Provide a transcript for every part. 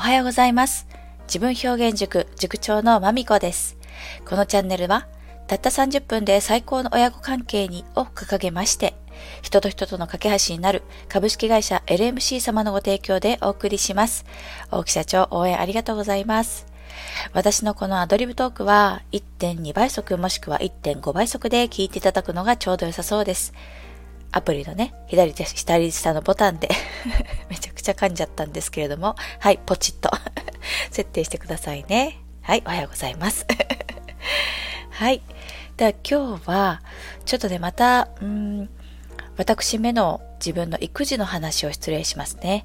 おはようございます。自分表現塾塾長のまみこです。このチャンネルは、たった30分で最高の親子関係にを掲げまして、人と人との架け橋になる株式会社 LMC 様のご提供でお送りします。大木社長応援ありがとうございます。私のこのアドリブトークは1.2倍速もしくは1.5倍速で聞いていただくのがちょうど良さそうです。アプリのね、左手、左下のボタンで めちゃくちゃ噛んじゃったんですけれども、はい、ポチッと 設定してくださいね。はい、おはようございます。はい。では今日は、ちょっとね、また、ん、私めの自分の育児の話を失礼しますね。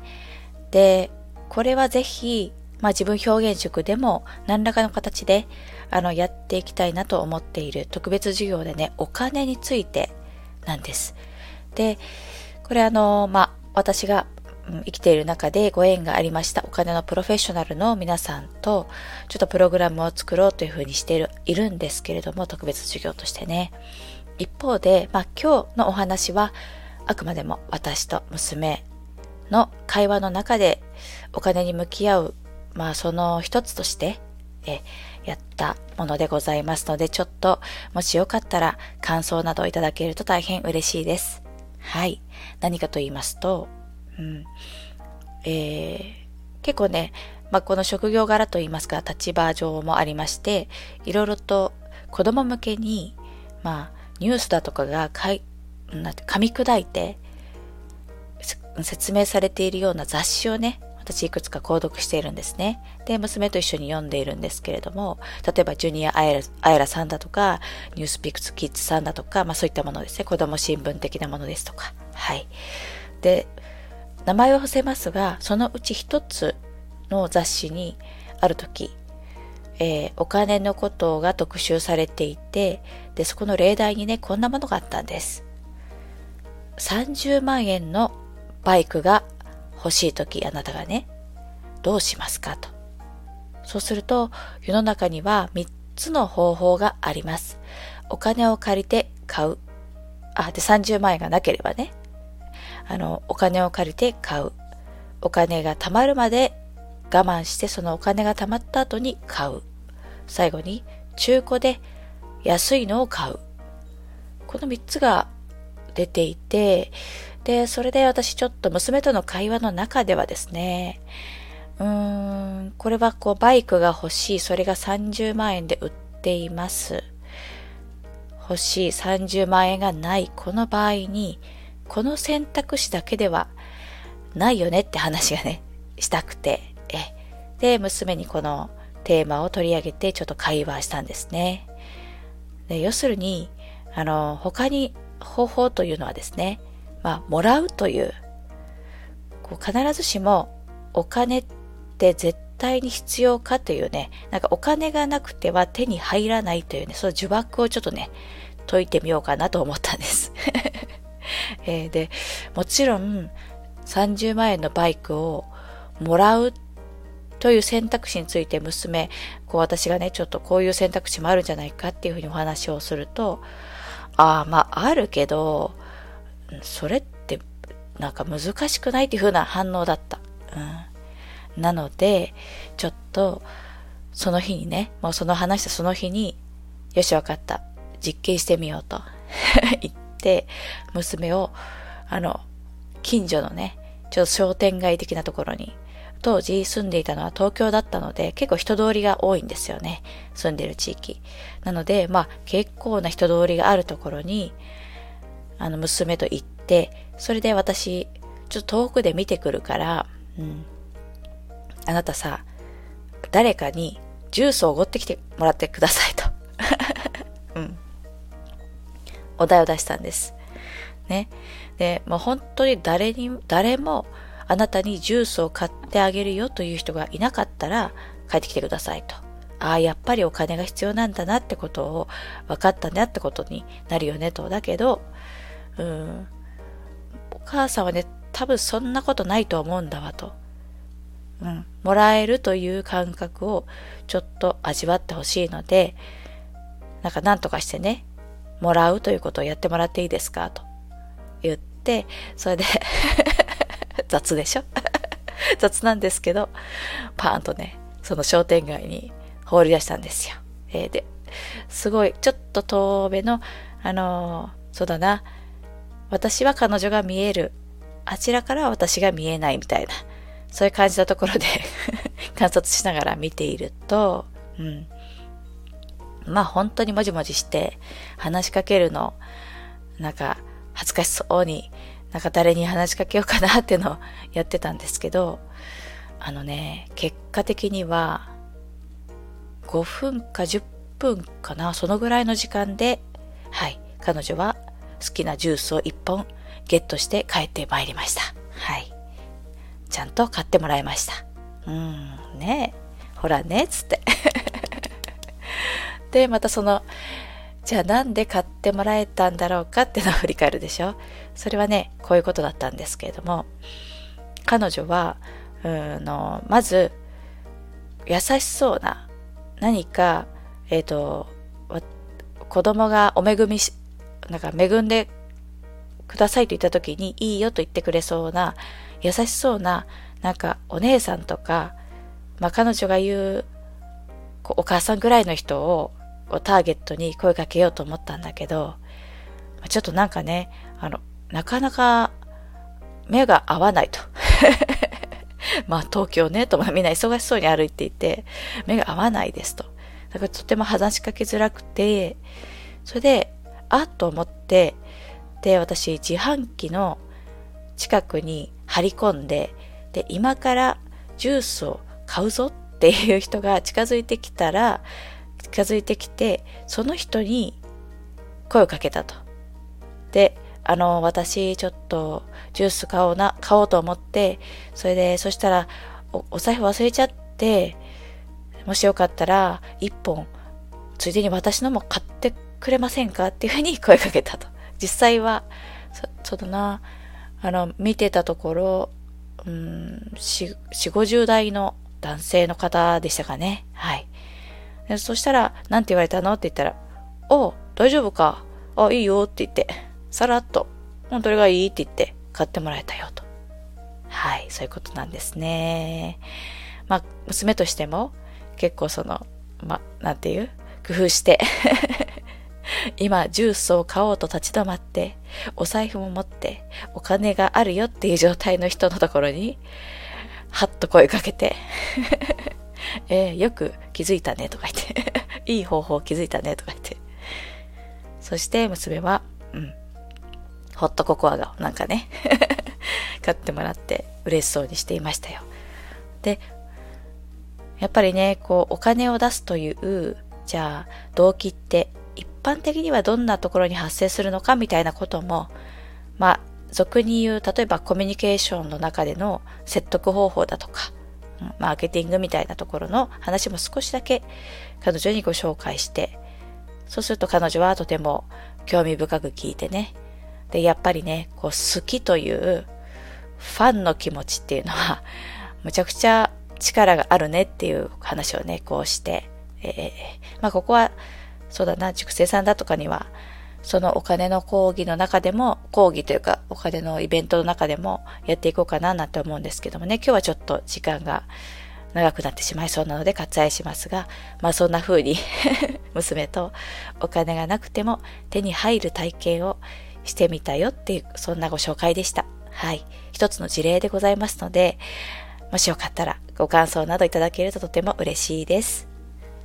で、これはぜひ、まあ自分表現塾でも何らかの形で、あの、やっていきたいなと思っている特別授業でね、お金についてなんです。で、これあの、まあ、私が生きている中でご縁がありましたお金のプロフェッショナルの皆さんとちょっとプログラムを作ろうというふうにしているいるんですけれども特別授業としてね一方で、まあ、今日のお話はあくまでも私と娘の会話の中でお金に向き合う、まあ、その一つとしてえやったものでございますのでちょっともしよかったら感想などをいただけると大変嬉しいです。はい。何かと言いますと、うん。えー、結構ね、まあ、この職業柄といいますか、立場上もありまして、いろいろと子供向けに、まあ、ニュースだとかがかい、なんて、噛み砕いて、説明されているような雑誌をね、私いくつか購読しているんですね。で、娘と一緒に読んでいるんですけれども、例えばジュニア・アイラさんだとか、ニュースピックス・キッズさんだとか、まあそういったものですね。子供新聞的なものですとか。はい。で、名前を伏せますが、そのうち一つの雑誌にある時、えー、お金のことが特集されていて、で、そこの例題にね、こんなものがあったんです。30万円のバイクが欲しい時あなたがね、どうしますかと。そうすると、世の中には3つの方法があります。お金を借りて買う。あ、で、30万円がなければね。あの、お金を借りて買う。お金が貯まるまで我慢してそのお金が貯まった後に買う。最後に中古で安いのを買う。この3つが出ていて、で、それで私ちょっと娘との会話の中ではですね、うーん、これはこうバイクが欲しい、それが30万円で売っています。欲しい30万円がない、この場合に、この選択肢だけではないよねって話がね、したくて、え、で、娘にこのテーマを取り上げてちょっと会話したんですね。で要するに、あの、他に方法というのはですね、まあ、もらうという、こう必ずしもお金って絶対に必要かというね、なんかお金がなくては手に入らないというね、その呪縛をちょっとね、解いてみようかなと思ったんです。えー、で、もちろん30万円のバイクをもらうという選択肢について娘、こう私がね、ちょっとこういう選択肢もあるんじゃないかっていうふうにお話をすると、ああ、まああるけど、それってなんか難しくないっていう風な反応だった。うん、なので、ちょっとその日にね、もうその話したその日に、よしわかった。実験してみようと 言って、娘を、あの、近所のね、ちょっと商店街的なところに、当時住んでいたのは東京だったので、結構人通りが多いんですよね。住んでる地域。なので、まあ結構な人通りがあるところに、あの、娘と行って、それで私、ちょっと遠くで見てくるから、うん。あなたさ、誰かにジュースをおごってきてもらってくださいと。うん。お題を出したんです。ね。で、もう本当に誰に、誰もあなたにジュースを買ってあげるよという人がいなかったら帰ってきてくださいと。ああ、やっぱりお金が必要なんだなってことを分かったねってことになるよねと。だけど、うん、お母さんはね、多分そんなことないと思うんだわと。うん、もらえるという感覚をちょっと味わってほしいので、なんか何とかしてね、もらうということをやってもらっていいですかと言って、それで 雑でしょ？雑なんですけど、パーンとね、その商店街に放り出したんですよ。えー、で、すごい、ちょっと遠目の、あのー、そうだな、私は彼女が見える、あちらからは私が見えないみたいな、そういう感じのところで 観察しながら見ていると、うん。まあ本当にもじもじして話しかけるの、なんか恥ずかしそうに、なんか誰に話しかけようかなってのをやってたんですけど、あのね、結果的には5分か10分かな、そのぐらいの時間で、はい、彼女は好きなジュースを1本ゲットして帰ってまいりました。はい。ちゃんと買ってもらいました。うん、ねほらね、つって。で、またその、じゃあなんで買ってもらえたんだろうかっていうのを振り返るでしょ。それはね、こういうことだったんですけれども、彼女は、うんのまず、優しそうな、何か、えっ、ー、と、子供がお恵みし、なんか恵んでくださいと言った時にいいよと言ってくれそうな、優しそうな、なんかお姉さんとか、まあ彼女が言うお母さんぐらいの人をターゲットに声かけようと思ったんだけど、ちょっとなんかね、あの、なかなか目が合わないと。まあ東京ね、とみんな忙しそうに歩いていて、目が合わないですと。だからとても話しかけづらくて、それで、あっと思って、で、私自販機の近くに張り込んで、で、今からジュースを買うぞっていう人が近づいてきたら、近づいてきて、その人に声をかけたと。で、あの、私ちょっとジュース買おうな、買おうと思って、それで、そしたらお、お財布忘れちゃって、もしよかったら、一本、ついでに私のも買ってくれませんか？っていうふうに声かけたと。実際は、そそうだな、あの、見てたところ、うん、四、四五十代の男性の方でしたかね。はい。そしたら、なんて言われたの？って言ったら、お大丈夫か？あ、いいよって言って、さらっと、本当にがいいって言って買ってもらえたよと。はい、そういうことなんですね。まあ、娘としても、結構その、まあ、なんていう？工夫して今、ジュースを買おうと立ち止まって、お財布も持って、お金があるよっていう状態の人のところに、はっと声かけて えー、よく気づいたねとか言って いい方法気づいたねとか言って。そして娘は、うん、ホットココアがなんかね 買ってもらって嬉しそうにしていましたよ。で、やっぱりね、こう、お金を出すという、じゃあ、動機って般的にはどんなところに発生するのかみたいなことも、まあ、俗に言う、例えばコミュニケーションの中での説得方法だとか、マーケティングみたいなところの話も少しだけ彼女にご紹介して、そうすると彼女はとても興味深く聞いてね。で、やっぱりね、こう好きというファンの気持ちっていうのは、むちゃくちゃ力があるねっていう話をね、こうして、えー、まあここは、そうだな、塾生さんだとかには、そのお金の講義の中でも、講義というかお金のイベントの中でもやっていこうかななんて思うんですけどもね、今日はちょっと時間が長くなってしまいそうなので割愛しますが、まあそんな風に 娘とお金がなくても手に入る体験をしてみたよっていう、そんなご紹介でした。はい。一つの事例でございますので、もしよかったらご感想などいただけるととても嬉しいです。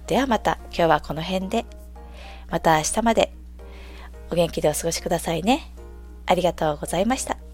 ではまた今日はこの辺で、また明日までお元気でお過ごしくださいね。ありがとうございました。